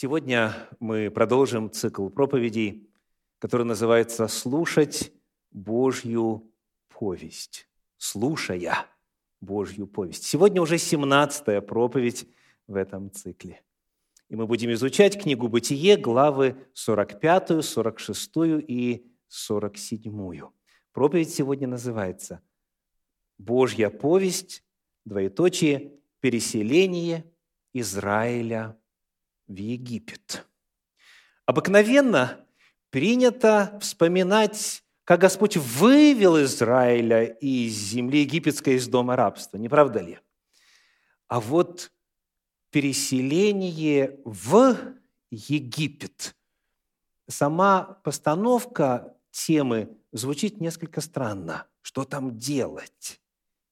Сегодня мы продолжим цикл проповедей, который называется «Слушать Божью повесть». Слушая Божью повесть. Сегодня уже 17 проповедь в этом цикле. И мы будем изучать книгу «Бытие», главы 45, 46 и 47. Проповедь сегодня называется «Божья повесть, двоеточие, переселение Израиля в Египет. Обыкновенно принято вспоминать, как Господь вывел Израиля из земли египетской, из дома рабства. Не правда ли? А вот переселение в Египет, сама постановка темы звучит несколько странно. Что там делать,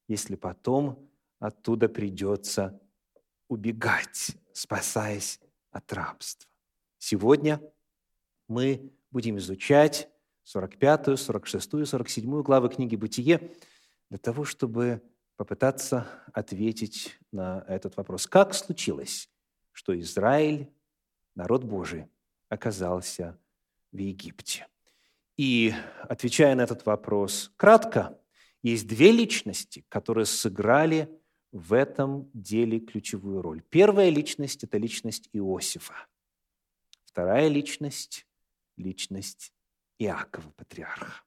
если потом оттуда придется убегать, спасаясь от рабства. Сегодня мы будем изучать 45, 46, 47 главы книги «Бытие» для того, чтобы попытаться ответить на этот вопрос. Как случилось, что Израиль, народ Божий, оказался в Египте? И отвечая на этот вопрос кратко, есть две личности, которые сыграли в этом деле ключевую роль. Первая личность – это личность Иосифа. Вторая личность – личность Иакова, патриарха.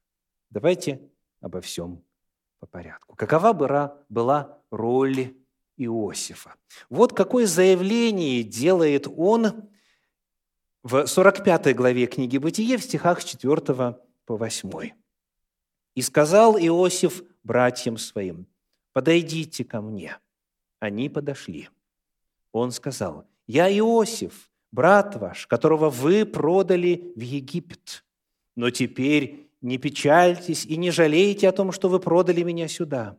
Давайте обо всем по порядку. Какова была, была роль Иосифа? Вот какое заявление делает он в 45 главе книги «Бытие» в стихах с 4 по 8. «И сказал Иосиф братьям своим, подойдите ко мне». Они подошли. Он сказал, «Я Иосиф, брат ваш, которого вы продали в Египет. Но теперь не печальтесь и не жалейте о том, что вы продали меня сюда,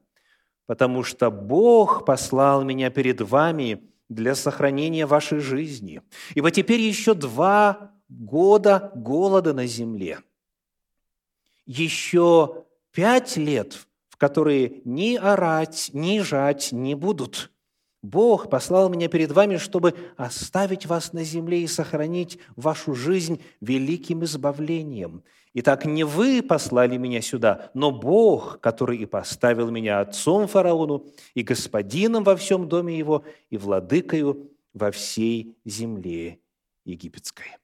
потому что Бог послал меня перед вами для сохранения вашей жизни. Ибо теперь еще два года голода на земле. Еще пять лет которые ни орать, ни жать не будут. Бог послал меня перед вами, чтобы оставить вас на земле и сохранить вашу жизнь великим избавлением. Итак, не вы послали меня сюда, но Бог, который и поставил меня отцом фараону, и господином во всем доме его, и владыкою во всей земле египетской.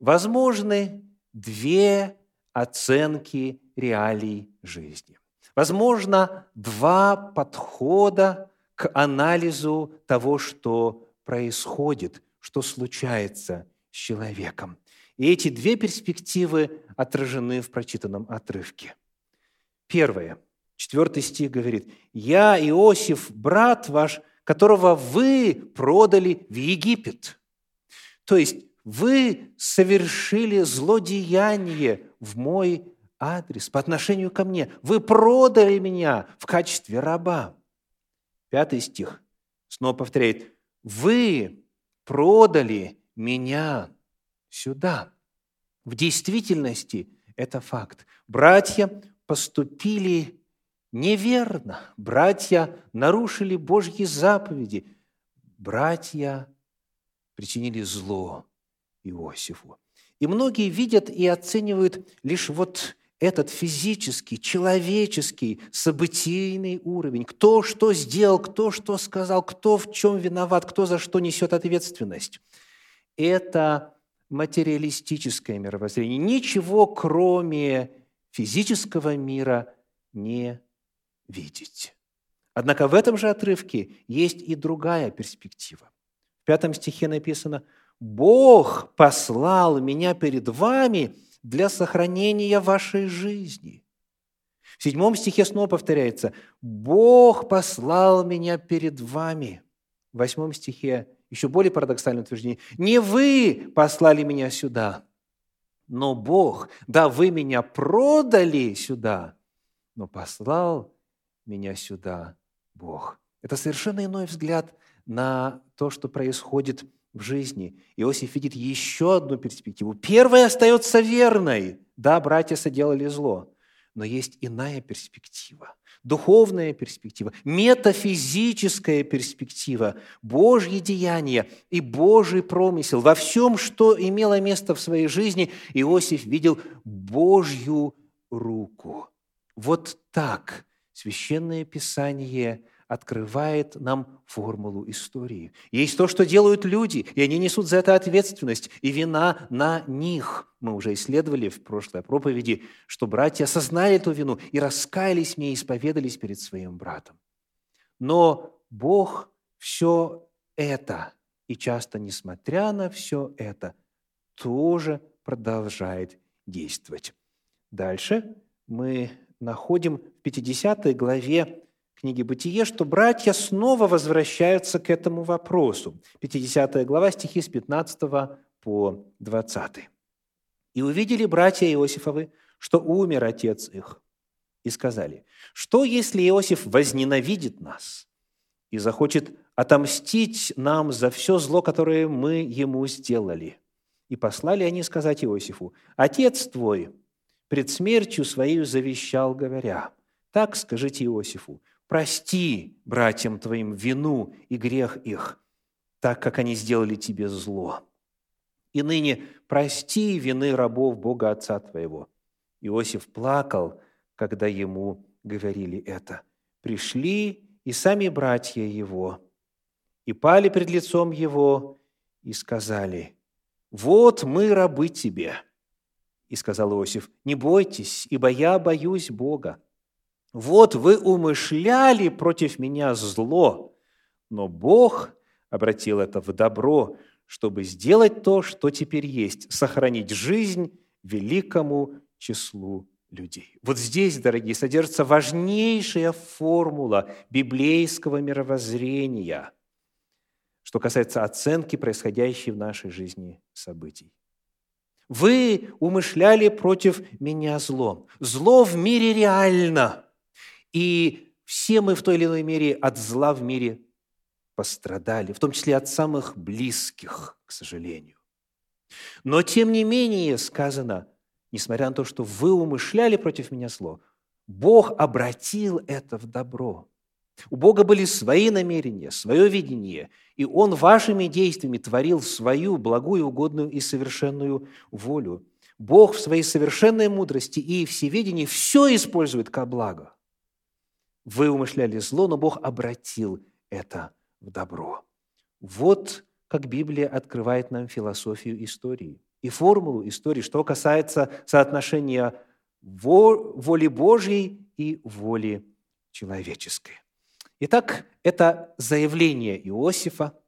Возможны две оценки реалий жизни. Возможно, два подхода к анализу того, что происходит, что случается с человеком. И эти две перспективы отражены в прочитанном отрывке. Первое. Четвертый стих говорит, «Я, Иосиф, брат ваш, которого вы продали в Египет». То есть вы совершили злодеяние в мой адрес, по отношению ко мне. Вы продали меня в качестве раба. Пятый стих снова повторяет, вы продали меня сюда. В действительности это факт. Братья поступили неверно. Братья нарушили Божьи заповеди. Братья причинили зло Иосифу. И многие видят и оценивают лишь вот этот физический, человеческий, событийный уровень. Кто что сделал, кто что сказал, кто в чем виноват, кто за что несет ответственность. Это материалистическое мировоззрение. Ничего, кроме физического мира, не видеть. Однако в этом же отрывке есть и другая перспектива. В пятом стихе написано «Бог послал меня перед вами – для сохранения вашей жизни. В седьмом стихе снова повторяется, «Бог послал меня перед вами». В восьмом стихе еще более парадоксальное утверждение, «Не вы послали меня сюда, но Бог, да, вы меня продали сюда, но послал меня сюда Бог». Это совершенно иной взгляд на то, что происходит в жизни, Иосиф видит еще одну перспективу. Первая остается верной. Да, братья соделали зло, но есть иная перспектива. духовная перспектива, метафизическая перспектива, Божье деяние и Божий промысел. Во всем, что имело место в своей жизни, Иосиф видел Божью руку. Вот так Священное Писание открывает нам формулу истории. Есть то, что делают люди, и они несут за это ответственность, и вина на них. Мы уже исследовали в прошлой проповеди, что братья осознали эту вину и раскаялись в ней, исповедались перед своим братом. Но Бог все это, и часто несмотря на все это, тоже продолжает действовать. Дальше мы находим в 50 главе книги «Бытие», что братья снова возвращаются к этому вопросу. 50 глава, стихи с 15 по 20. «И увидели братья Иосифовы, что умер отец их, и сказали, что если Иосиф возненавидит нас и захочет отомстить нам за все зло, которое мы ему сделали? И послали они сказать Иосифу, «Отец твой пред смертью своей завещал, говоря, так скажите Иосифу, прости братьям твоим вину и грех их, так как они сделали тебе зло. И ныне прости вины рабов Бога Отца твоего». Иосиф плакал, когда ему говорили это. Пришли и сами братья его, и пали пред лицом его, и сказали, «Вот мы рабы тебе». И сказал Иосиф, «Не бойтесь, ибо я боюсь Бога, вот вы умышляли против меня зло, но Бог обратил это в добро, чтобы сделать то, что теперь есть, сохранить жизнь великому числу людей. Вот здесь, дорогие, содержится важнейшая формула библейского мировоззрения, что касается оценки происходящей в нашей жизни событий. Вы умышляли против меня злом. Зло в мире реально – и все мы в той или иной мере от зла в мире пострадали, в том числе от самых близких, к сожалению. Но тем не менее сказано, несмотря на то, что вы умышляли против меня зло, Бог обратил это в добро. У Бога были свои намерения, свое видение, и Он вашими действиями творил свою благую, угодную и совершенную волю. Бог в своей совершенной мудрости и всеведении все использует ко благо. Вы умышляли зло, но Бог обратил это в добро. Вот как Библия открывает нам философию истории и формулу истории, что касается соотношения воли Божьей и воли человеческой. Итак, это заявление Иосифа,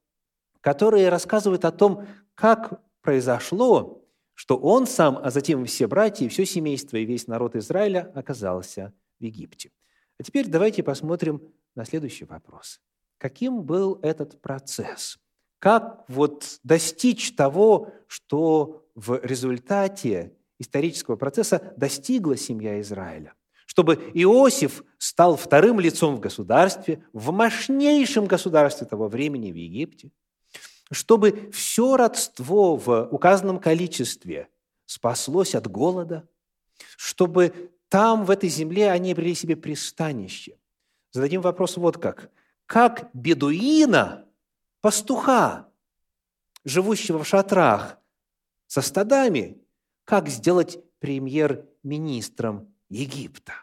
которое рассказывает о том, как произошло, что он сам, а затем все братья, все семейство и весь народ Израиля оказался в Египте. А теперь давайте посмотрим на следующий вопрос. Каким был этот процесс? Как вот достичь того, что в результате исторического процесса достигла семья Израиля? Чтобы Иосиф стал вторым лицом в государстве, в мощнейшем государстве того времени в Египте, чтобы все родство в указанном количестве спаслось от голода, чтобы там, в этой земле, они обрели себе пристанище. Зададим вопрос вот как. Как бедуина, пастуха, живущего в шатрах со стадами, как сделать премьер-министром Египта?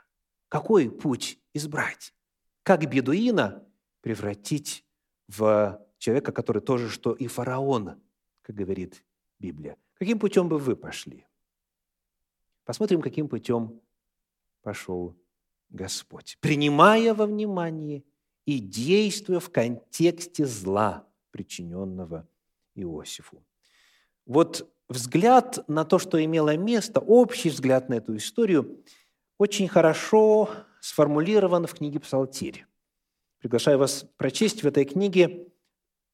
Какой путь избрать? Как бедуина превратить в человека, который тоже что и фараон, как говорит Библия? Каким путем бы вы пошли? Посмотрим, каким путем пошел Господь, принимая во внимание и действуя в контексте зла, причиненного Иосифу. Вот взгляд на то, что имело место, общий взгляд на эту историю, очень хорошо сформулирован в книге «Псалтирь». Приглашаю вас прочесть в этой книге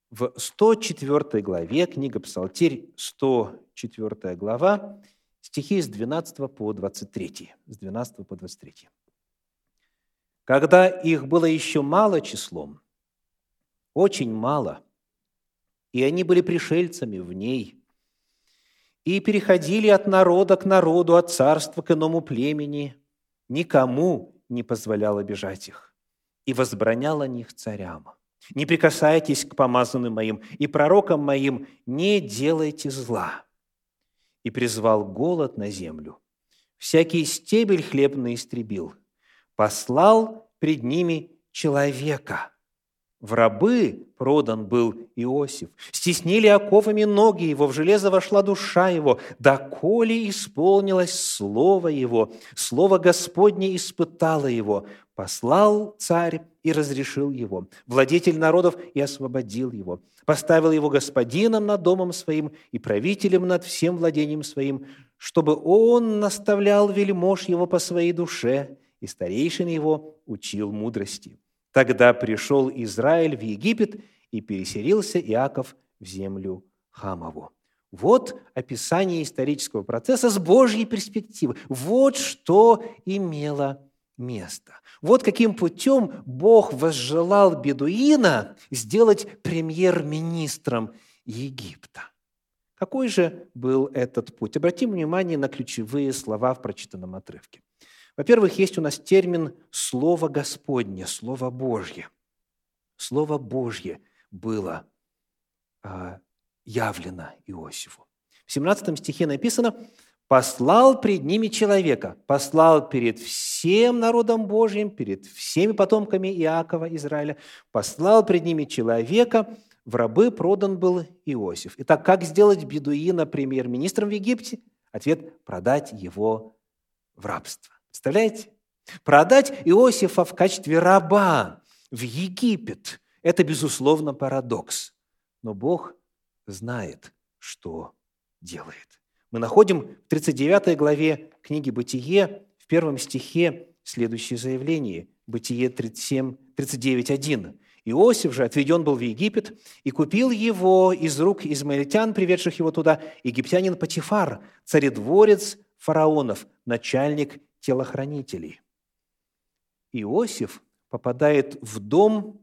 в 104 главе, книга «Псалтирь», 104 глава, стихи с 12 по 23. С 12 по 23. «Когда их было еще мало числом, очень мало, и они были пришельцами в ней, и переходили от народа к народу, от царства к иному племени, никому не позволял обижать их и возбранял них царям. Не прикасайтесь к помазанным моим и пророкам моим, не делайте зла. И призвал голод на землю. Всякий стебель хлебный истребил. Послал пред ними человека – в рабы продан был Иосиф. Стеснили оковами ноги его, в железо вошла душа его, доколе исполнилось слово его. Слово Господне испытало его. Послал царь и разрешил его. Владетель народов и освободил его. Поставил его господином над домом своим и правителем над всем владением своим, чтобы он наставлял вельмож его по своей душе, и старейшин его учил мудрости. Тогда пришел Израиль в Египет, и переселился Иаков в землю Хамову. Вот описание исторического процесса с Божьей перспективы. Вот что имело место. Вот каким путем Бог возжелал бедуина сделать премьер-министром Египта. Какой же был этот путь? Обратим внимание на ключевые слова в прочитанном отрывке. Во-первых, есть у нас термин «Слово Господне», «Слово Божье». Слово Божье было а, явлено Иосифу. В 17 стихе написано «послал пред ними человека, послал перед всем народом Божьим, перед всеми потомками Иакова, Израиля, послал пред ними человека, в рабы продан был Иосиф». Итак, как сделать бедуина премьер-министром в Египте? Ответ – продать его в рабство. Представляете? Продать Иосифа в качестве раба в Египет – это, безусловно, парадокс. Но Бог знает, что делает. Мы находим в 39 главе книги «Бытие» в первом стихе следующее заявление. Бытие 37, 39.1. Иосиф же отведен был в Египет и купил его из рук измаильтян, приведших его туда, египтянин Патифар, царедворец фараонов, начальник телохранителей. Иосиф попадает в дом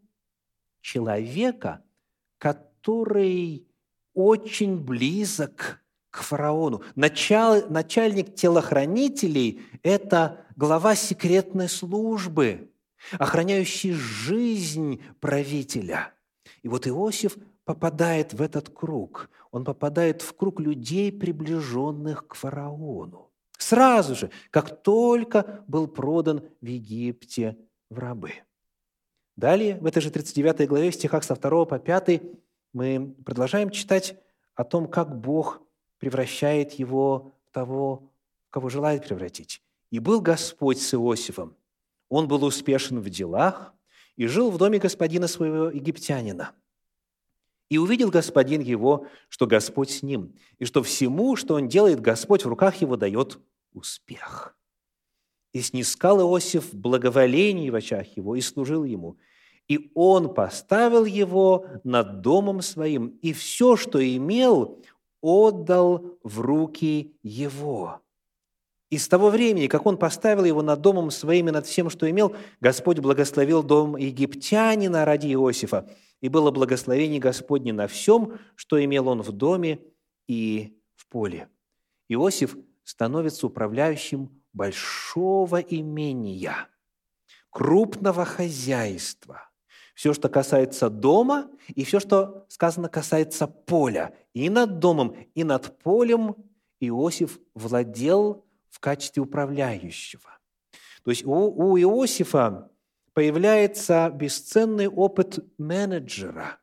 человека, который очень близок к фараону. Начал, начальник телохранителей – это глава секретной службы, охраняющий жизнь правителя. И вот Иосиф попадает в этот круг. Он попадает в круг людей, приближенных к фараону. Сразу же, как только был продан в Египте в рабы. Далее, в этой же 39 главе, в стихах со 2 по 5, мы продолжаем читать о том, как Бог превращает его в того, кого желает превратить. «И был Господь с Иосифом. Он был успешен в делах и жил в доме господина своего египтянина. И увидел господин его, что Господь с ним, и что всему, что он делает, Господь в руках его дает успех. И снискал Иосиф благоволение в очах его и служил ему. И он поставил его над домом своим, и все, что имел, отдал в руки его. И с того времени, как он поставил его над домом своим и над всем, что имел, Господь благословил дом египтянина ради Иосифа – и было благословение Господне на всем, что имел он в доме и в поле. Иосиф становится управляющим большого имения, крупного хозяйства. Все, что касается дома, и все, что сказано, касается поля. И над домом, и над полем Иосиф владел в качестве управляющего. То есть у, у Иосифа появляется бесценный опыт менеджера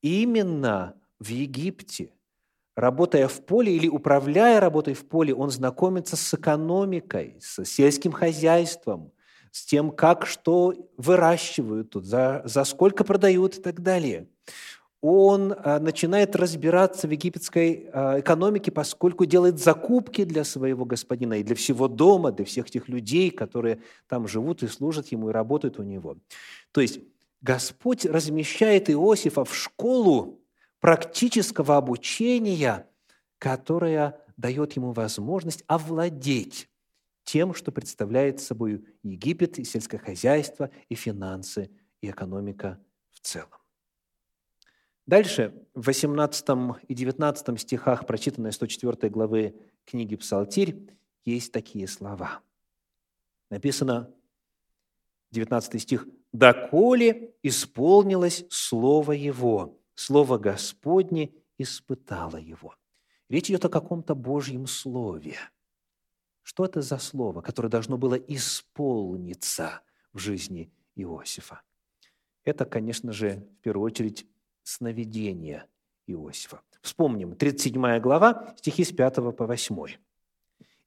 именно в Египте. Работая в поле или управляя работой в поле, он знакомится с экономикой, с сельским хозяйством, с тем, как что выращивают тут, за, за сколько продают и так далее он а, начинает разбираться в египетской а, экономике, поскольку делает закупки для своего господина и для всего дома, для всех тех людей, которые там живут и служат ему и работают у него. То есть Господь размещает Иосифа в школу практического обучения, которая дает ему возможность овладеть тем, что представляет собой Египет и сельское хозяйство, и финансы, и экономика в целом. Дальше, в 18 и 19 стихах прочитанной 104 главы книги «Псалтирь» есть такие слова. Написано, 19 стих, «Доколе исполнилось Слово Его, Слово Господне испытало Его». Речь идет о каком-то Божьем Слове. Что это за Слово, которое должно было исполниться в жизни Иосифа? Это, конечно же, в первую очередь, сновидение Иосифа. Вспомним, 37 глава, стихи с 5 по 8.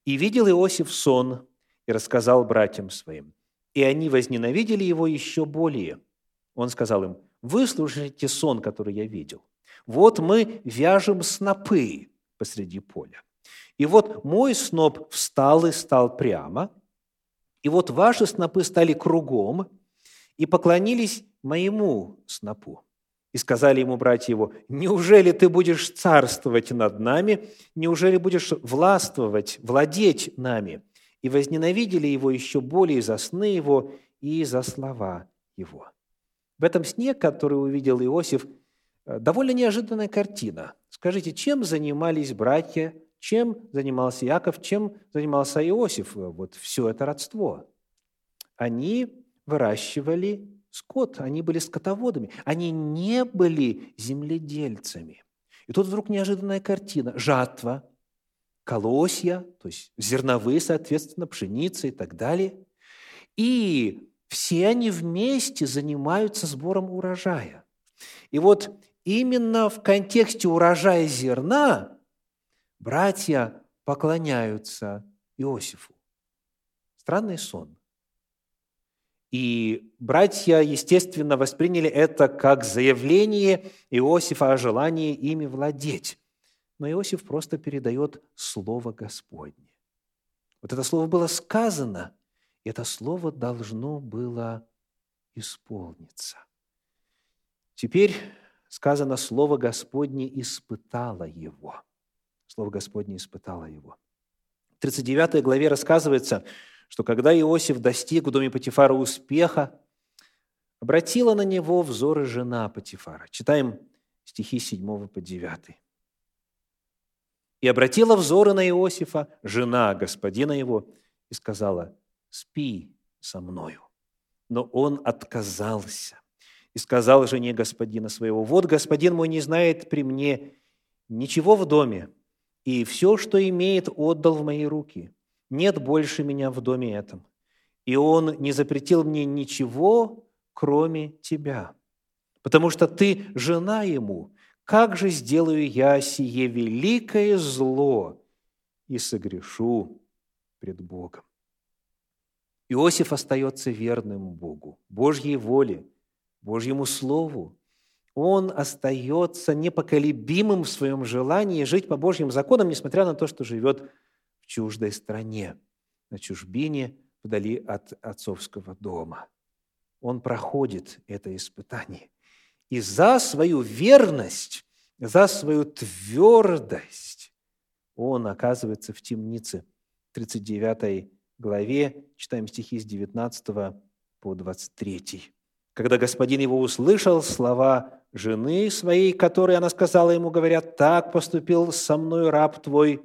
«И видел Иосиф сон, и рассказал братьям своим, и они возненавидели его еще более. Он сказал им, выслушайте сон, который я видел. Вот мы вяжем снопы посреди поля. И вот мой сноп встал и стал прямо, и вот ваши снопы стали кругом и поклонились моему снопу. И сказали ему братья его, «Неужели ты будешь царствовать над нами? Неужели будешь властвовать, владеть нами?» И возненавидели его еще более за сны его и за слова его. В этом сне, который увидел Иосиф, э, довольно неожиданная картина. Скажите, чем занимались братья, чем занимался Яков, чем занимался Иосиф? Вот все это родство. Они выращивали скот, они были скотоводами, они не были земледельцами. И тут вдруг неожиданная картина. Жатва, колосья, то есть зерновые, соответственно, пшеница и так далее. И все они вместе занимаются сбором урожая. И вот именно в контексте урожая зерна братья поклоняются Иосифу. Странный сон. И братья, естественно, восприняли это как заявление Иосифа о желании ими владеть. Но Иосиф просто передает Слово Господне. Вот это слово было сказано, и это слово должно было исполниться. Теперь сказано, Слово Господне испытало его. Слово Господне испытало его. В 39 главе рассказывается, что когда Иосиф достиг в доме Патифара успеха, обратила на него взоры жена Патифара. Читаем стихи 7 по 9. «И обратила взоры на Иосифа жена господина его и сказала, спи со мною. Но он отказался и сказал жене господина своего, вот господин мой не знает при мне ничего в доме, и все, что имеет, отдал в мои руки нет больше меня в доме этом. И он не запретил мне ничего, кроме тебя. Потому что ты жена ему. Как же сделаю я сие великое зло и согрешу пред Богом? Иосиф остается верным Богу, Божьей воле, Божьему Слову. Он остается непоколебимым в своем желании жить по Божьим законам, несмотря на то, что живет в чуждой стране, на чужбине, вдали от отцовского дома. Он проходит это испытание. И за свою верность, за свою твердость он оказывается в темнице. В 39 главе читаем стихи с 19 по 23. Когда господин его услышал слова жены своей, которые она сказала ему, говорят, «Так поступил со мной раб твой»,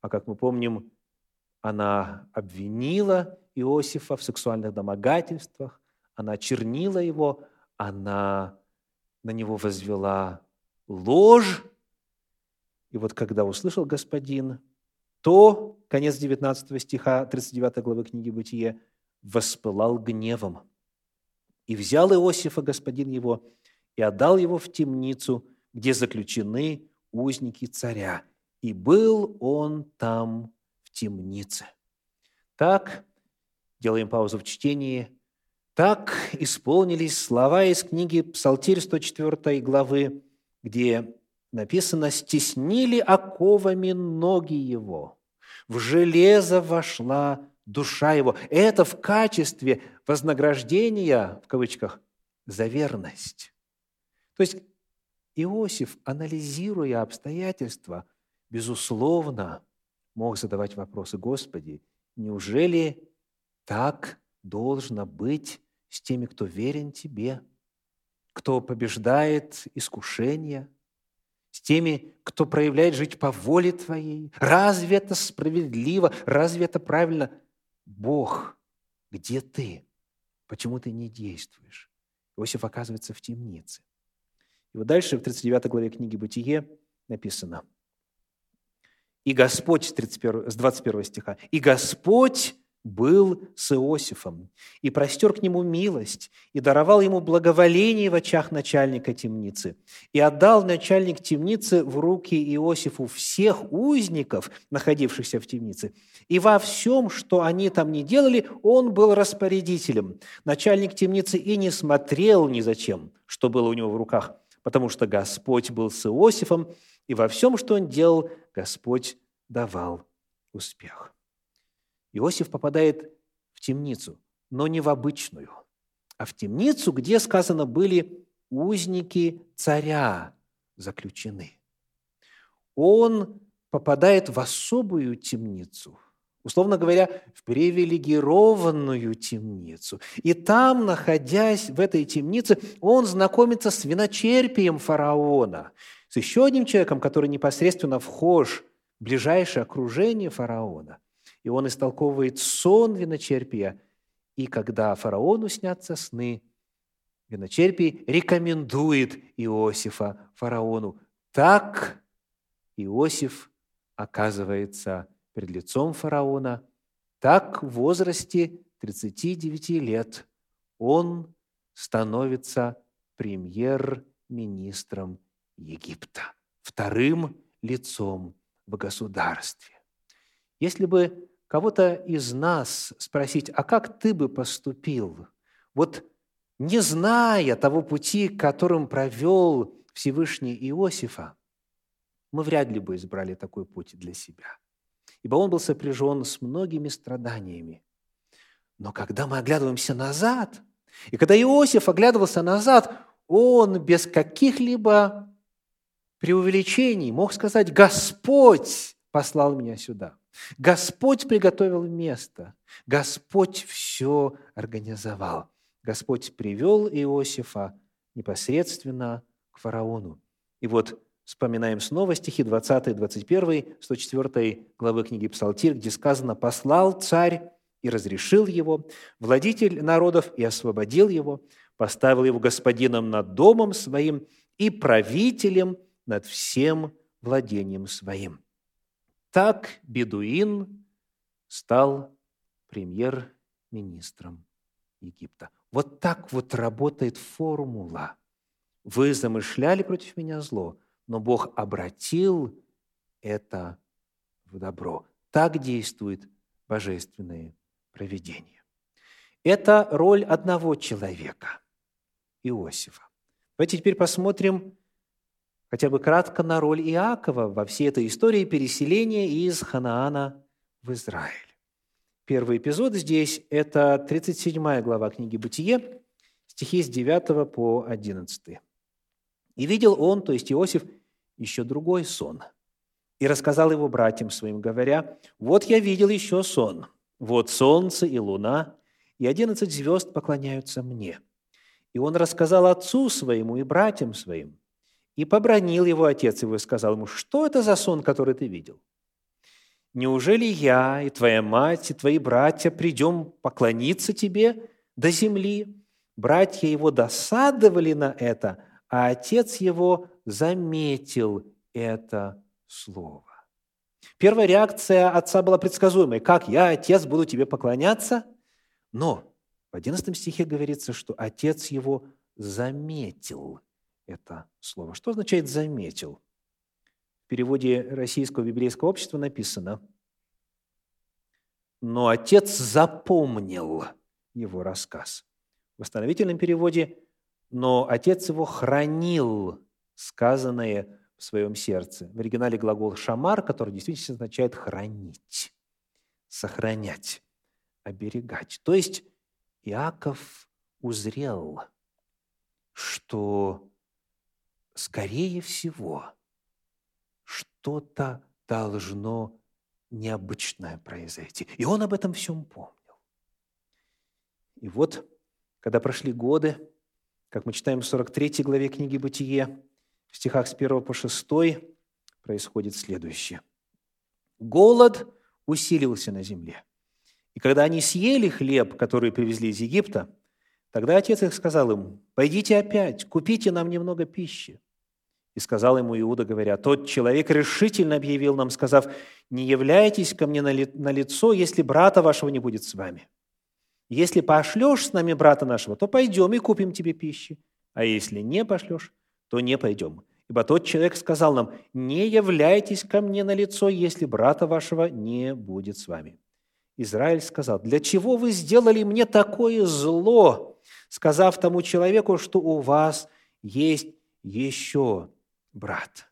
а как мы помним, она обвинила Иосифа в сексуальных домогательствах, она чернила его, она на него возвела ложь. И вот когда услышал господин, то, конец 19 стиха 39 главы книги «Бытие», воспылал гневом. И взял Иосифа господин его и отдал его в темницу, где заключены узники царя, и был он там в темнице. Так, делаем паузу в чтении, так исполнились слова из книги Псалтирь 104 главы, где написано «стеснили оковами ноги его, в железо вошла душа его». Это в качестве вознаграждения, в кавычках, за верность. То есть Иосиф, анализируя обстоятельства, безусловно, мог задавать вопросы, Господи, неужели так должно быть с теми, кто верен Тебе, кто побеждает искушения, с теми, кто проявляет жить по воле Твоей? Разве это справедливо? Разве это правильно? Бог, где Ты? Почему ты не действуешь? Иосиф оказывается в темнице. И вот дальше в 39 главе книги «Бытие» написано. «И Господь» с, 31, с 21 стиха. «И Господь был с Иосифом, и простер к нему милость, и даровал ему благоволение в очах начальника темницы, и отдал начальник темницы в руки Иосифу всех узников, находившихся в темнице. И во всем, что они там не делали, он был распорядителем. Начальник темницы и не смотрел ни зачем, что было у него в руках, потому что Господь был с Иосифом, и во всем, что он делал, Господь давал успех. Иосиф попадает в темницу, но не в обычную, а в темницу, где, сказано, были узники царя заключены. Он попадает в особую темницу, условно говоря, в привилегированную темницу. И там, находясь в этой темнице, он знакомится с виночерпием фараона, с еще одним человеком, который непосредственно вхож в ближайшее окружение фараона – и он истолковывает сон виночерпия. И когда фараону снятся сны, виночерпий рекомендует Иосифа фараону. Так Иосиф оказывается перед лицом фараона, так в возрасте 39 лет он становится премьер-министром Египта, вторым лицом в государстве. Если бы кого-то из нас спросить, а как ты бы поступил? Вот не зная того пути, которым провел Всевышний Иосифа, мы вряд ли бы избрали такой путь для себя. Ибо он был сопряжен с многими страданиями. Но когда мы оглядываемся назад, и когда Иосиф оглядывался назад, он без каких-либо преувеличений мог сказать, Господь послал меня сюда. Господь приготовил место, Господь все организовал. Господь привел Иосифа непосредственно к фараону. И вот вспоминаем снова стихи 20, 21, 104 главы книги Псалтирь, где сказано «Послал царь и разрешил его, владитель народов и освободил его, поставил его господином над домом своим и правителем над всем владением своим». Так Бедуин стал премьер-министром Египта. Вот так вот работает формула. Вы замышляли против меня зло, но Бог обратил это в добро. Так действует божественное провидение. Это роль одного человека, Иосифа. Давайте теперь посмотрим хотя бы кратко на роль Иакова во всей этой истории переселения из Ханаана в Израиль. Первый эпизод здесь – это 37 глава книги «Бытие», стихи с 9 по 11. «И видел он, то есть Иосиф, еще другой сон, и рассказал его братьям своим, говоря, «Вот я видел еще сон, вот солнце и луна, и одиннадцать звезд поклоняются мне». И он рассказал отцу своему и братьям своим – и побронил его отец его и сказал ему, что это за сон, который ты видел? Неужели я и твоя мать, и твои братья придем поклониться тебе до земли? Братья его досадовали на это, а отец его заметил это слово. Первая реакция отца была предсказуемой. «Как я, отец, буду тебе поклоняться?» Но в 11 стихе говорится, что отец его заметил – это слово. Что означает «заметил»? В переводе Российского библейского общества написано «Но отец запомнил его рассказ». В восстановительном переводе «Но отец его хранил сказанное в своем сердце». В оригинале глагол «шамар», который действительно означает «хранить», «сохранять», «оберегать». То есть Иаков узрел, что скорее всего, что-то должно необычное произойти. И он об этом всем помнил. И вот, когда прошли годы, как мы читаем в 43 главе книги «Бытие», в стихах с 1 по 6 происходит следующее. Голод усилился на земле. И когда они съели хлеб, который привезли из Египта, Тогда отец их сказал им, «Пойдите опять, купите нам немного пищи». И сказал ему Иуда, говоря, «Тот человек решительно объявил нам, сказав, не являйтесь ко мне на лицо, если брата вашего не будет с вами. Если пошлешь с нами брата нашего, то пойдем и купим тебе пищи, а если не пошлешь, то не пойдем. Ибо тот человек сказал нам, не являйтесь ко мне на лицо, если брата вашего не будет с вами. Израиль сказал, для чего вы сделали мне такое зло, сказав тому человеку, что у вас есть еще брат.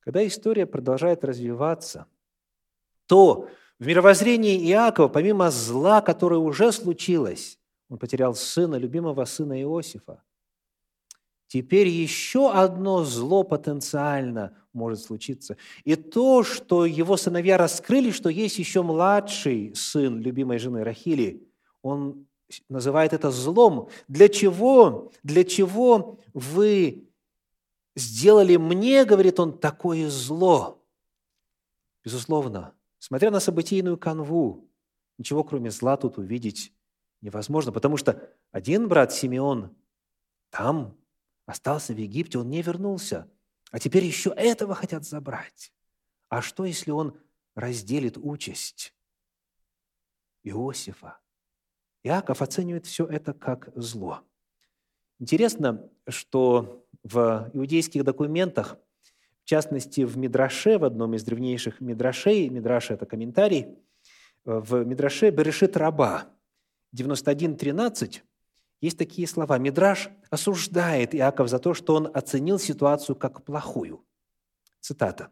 Когда история продолжает развиваться, то в мировоззрении Иакова, помимо зла, которое уже случилось, он потерял сына, любимого сына Иосифа, теперь еще одно зло потенциально может случиться. И то, что его сыновья раскрыли, что есть еще младший сын любимой жены Рахили, он называет это злом. Для чего? Для чего вы сделали мне, говорит он, такое зло? Безусловно, смотря на событийную канву, ничего кроме зла тут увидеть невозможно, потому что один брат Симеон там остался в Египте, он не вернулся, а теперь еще этого хотят забрать. А что, если он разделит участь Иосифа? Иаков оценивает все это как зло. Интересно, что в иудейских документах, в частности в Мидраше, в одном из древнейших Мидрашей, Мидраш – это комментарий, в Мидраше Берешит Раба 91.13 есть такие слова. Мидраш осуждает Иаков за то, что он оценил ситуацию как плохую. Цитата.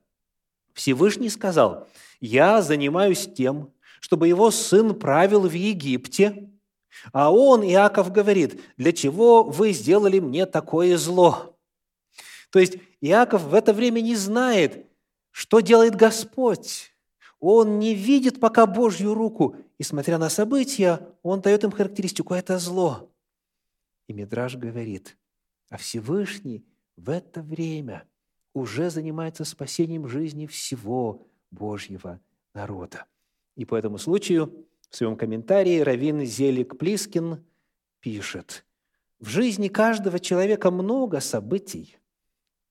«Всевышний сказал, «Я занимаюсь тем, чтобы его сын правил в Египте, а он, Иаков, говорит, «Для чего вы сделали мне такое зло?» То есть Иаков в это время не знает, что делает Господь. Он не видит пока Божью руку, и, смотря на события, он дает им характеристику – это зло. И Мидраж говорит, а Всевышний в это время уже занимается спасением жизни всего Божьего народа. И по этому случаю в своем комментарии Равин Зелик Плискин пишет, в жизни каждого человека много событий,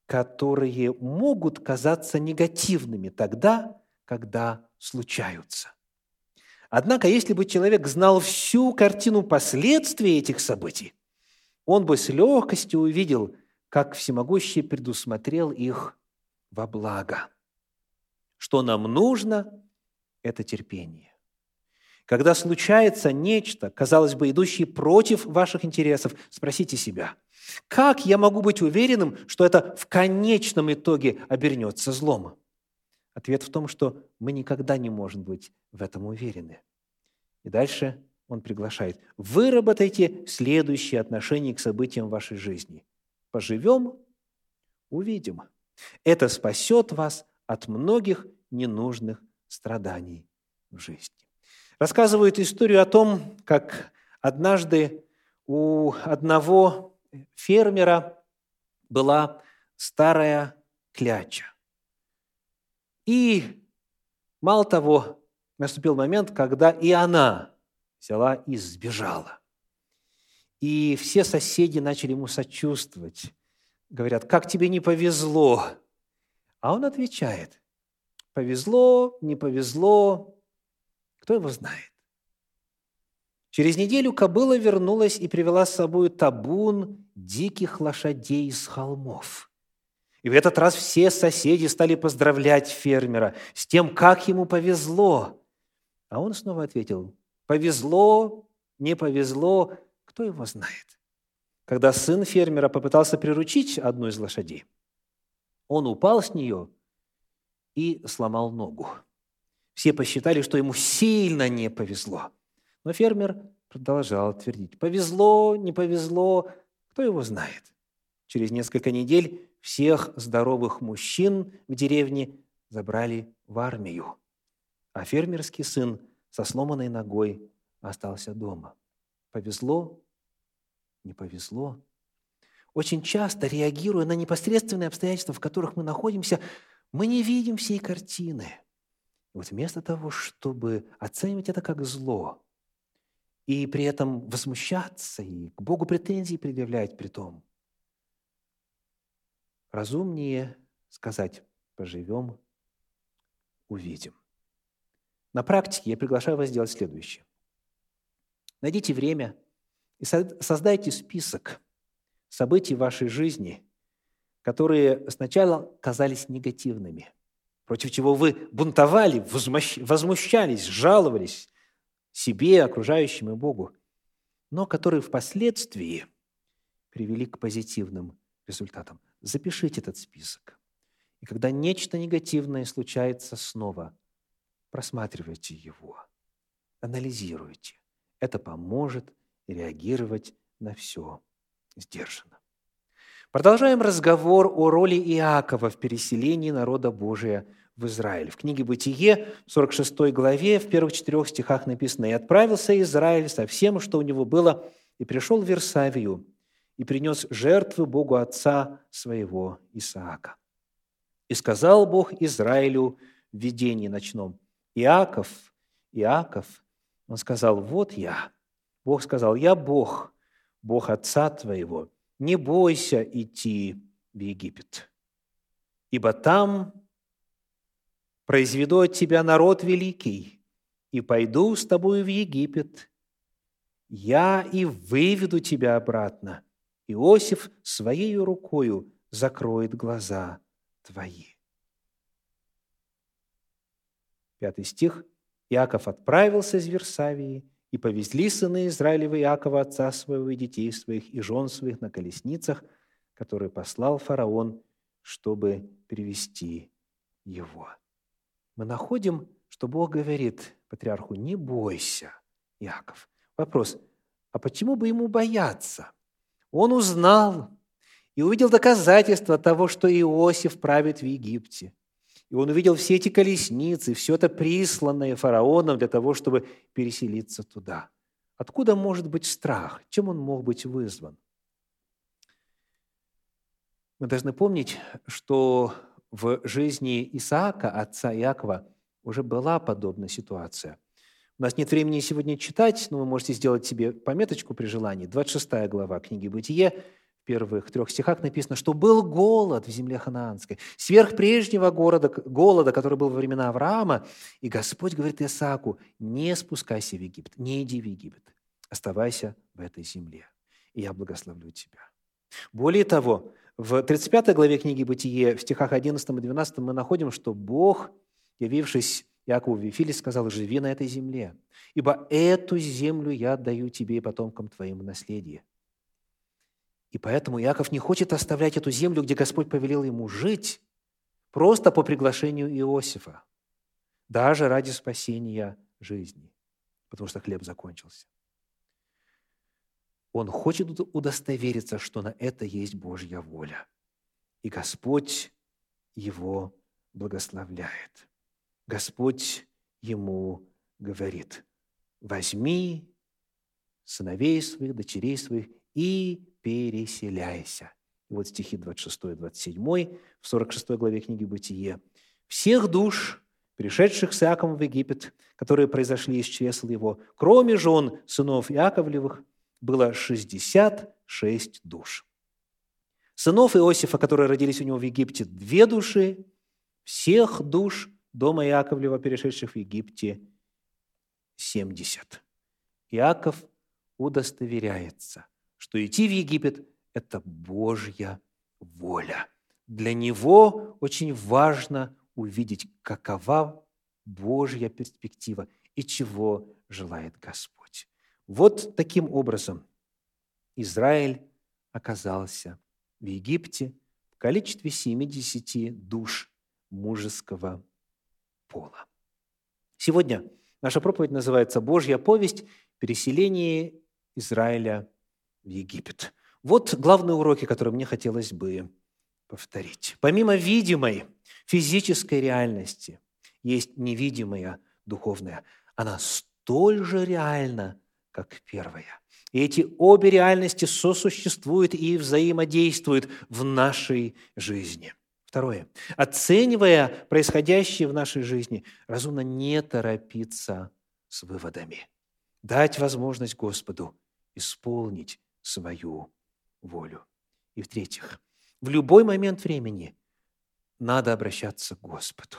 которые могут казаться негативными тогда, когда случаются. Однако, если бы человек знал всю картину последствий этих событий, он бы с легкостью увидел, как всемогущий предусмотрел их во благо. Что нам нужно – это терпение. Когда случается нечто, казалось бы, идущее против ваших интересов, спросите себя, как я могу быть уверенным, что это в конечном итоге обернется злом? Ответ в том, что мы никогда не можем быть в этом уверены. И дальше он приглашает. Выработайте следующее отношение к событиям вашей жизни. Поживем – увидим. Это спасет вас от многих ненужных страданий в жизни. Рассказывают историю о том, как однажды у одного фермера была старая кляча. И мало того, наступил момент, когда и она взяла и сбежала. И все соседи начали ему сочувствовать. Говорят, как тебе не повезло? А он отвечает, повезло, не повезло, кто его знает. Через неделю кобыла вернулась и привела с собой табун диких лошадей из холмов. И в этот раз все соседи стали поздравлять фермера с тем, как ему повезло. А он снова ответил, Повезло, не повезло, кто его знает. Когда сын фермера попытался приручить одну из лошадей, он упал с нее и сломал ногу. Все посчитали, что ему сильно не повезло. Но фермер продолжал твердить, повезло, не повезло, кто его знает. Через несколько недель всех здоровых мужчин в деревне забрали в армию, а фермерский сын – со сломанной ногой остался дома. Повезло, не повезло. Очень часто, реагируя на непосредственные обстоятельства, в которых мы находимся, мы не видим всей картины. И вот вместо того, чтобы оценивать это как зло, и при этом возмущаться и к Богу претензии предъявлять при том. Разумнее сказать «поживем, увидим». На практике я приглашаю вас сделать следующее. Найдите время и создайте список событий вашей жизни, которые сначала казались негативными, против чего вы бунтовали, возмущались, жаловались себе, окружающим и Богу, но которые впоследствии привели к позитивным результатам. Запишите этот список. И когда нечто негативное случается снова, просматривайте его, анализируйте. Это поможет реагировать на все сдержанно. Продолжаем разговор о роли Иакова в переселении народа Божия в Израиль. В книге «Бытие» в 46 главе, в первых четырех стихах написано «И отправился Израиль со всем, что у него было, и пришел в Версавию, и принес жертвы Богу отца своего Исаака. И сказал Бог Израилю в видении ночном, Иаков, Иаков, он сказал, вот я. Бог сказал, я Бог, Бог отца твоего, не бойся идти в Египет, ибо там произведу от тебя народ великий, и пойду с тобою в Египет. Я и выведу тебя обратно. Иосиф своей рукою закроет глаза твои. Пятый стих. Иаков отправился из Версавии, и повезли сыны Израилева Иакова, отца своего, и детей своих, и жен своих на колесницах, которые послал фараон, чтобы привести его. Мы находим, что Бог говорит патриарху, не бойся, Иаков. Вопрос, а почему бы ему бояться? Он узнал и увидел доказательства того, что Иосиф правит в Египте – и он увидел все эти колесницы, все это присланное фараоном для того, чтобы переселиться туда. Откуда может быть страх? Чем он мог быть вызван? Мы должны помнить, что в жизни Исаака, отца Иакова, уже была подобная ситуация. У нас нет времени сегодня читать, но вы можете сделать себе пометочку при желании. 26 глава книги «Бытие», первых трех стихах написано, что был голод в земле ханаанской, сверх прежнего города, голода, который был во времена Авраама, и Господь говорит Исааку, не спускайся в Египет, не иди в Египет, оставайся в этой земле, и я благословлю тебя. Более того, в 35 главе книги «Бытие» в стихах 11 и 12 мы находим, что Бог, явившись Якову в Вифиле, сказал, «Живи на этой земле, ибо эту землю я отдаю тебе и потомкам твоим в наследие». И поэтому Иаков не хочет оставлять эту землю, где Господь повелел ему жить, просто по приглашению Иосифа, даже ради спасения жизни, потому что хлеб закончился. Он хочет удостовериться, что на это есть Божья воля. И Господь его благословляет. Господь ему говорит, возьми сыновей своих, дочерей своих и переселяйся. И вот стихи 26 и 27 в 46 главе книги «Бытие». «Всех душ, пришедших с Иаковом в Египет, которые произошли из чресл его, кроме жен сынов Иаковлевых, было 66 душ. Сынов Иосифа, которые родились у него в Египте, две души, всех душ дома Иаковлева, перешедших в Египте, 70. Иаков удостоверяется, что идти в Египет – это Божья воля. Для него очень важно увидеть, какова Божья перспектива и чего желает Господь. Вот таким образом Израиль оказался в Египте в количестве 70 душ мужеского пола. Сегодня наша проповедь называется «Божья повесть. Переселение Израиля в Египет. Вот главные уроки, которые мне хотелось бы повторить. Помимо видимой физической реальности, есть невидимая духовная. Она столь же реальна, как первая. И эти обе реальности сосуществуют и взаимодействуют в нашей жизни. Второе. Оценивая происходящее в нашей жизни, разумно не торопиться с выводами. дать возможность Господу исполнить свою волю. И в-третьих, в любой момент времени надо обращаться к Господу.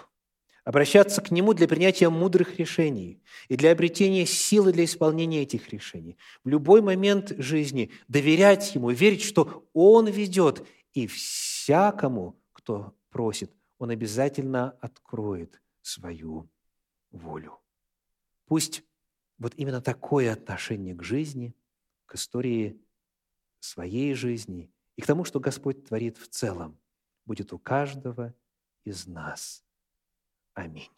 Обращаться к Нему для принятия мудрых решений и для обретения силы для исполнения этих решений. В любой момент жизни доверять Ему, верить, что Он ведет, и всякому, кто просит, Он обязательно откроет свою волю. Пусть вот именно такое отношение к жизни, к истории своей жизни и к тому, что Господь творит в целом, будет у каждого из нас. Аминь.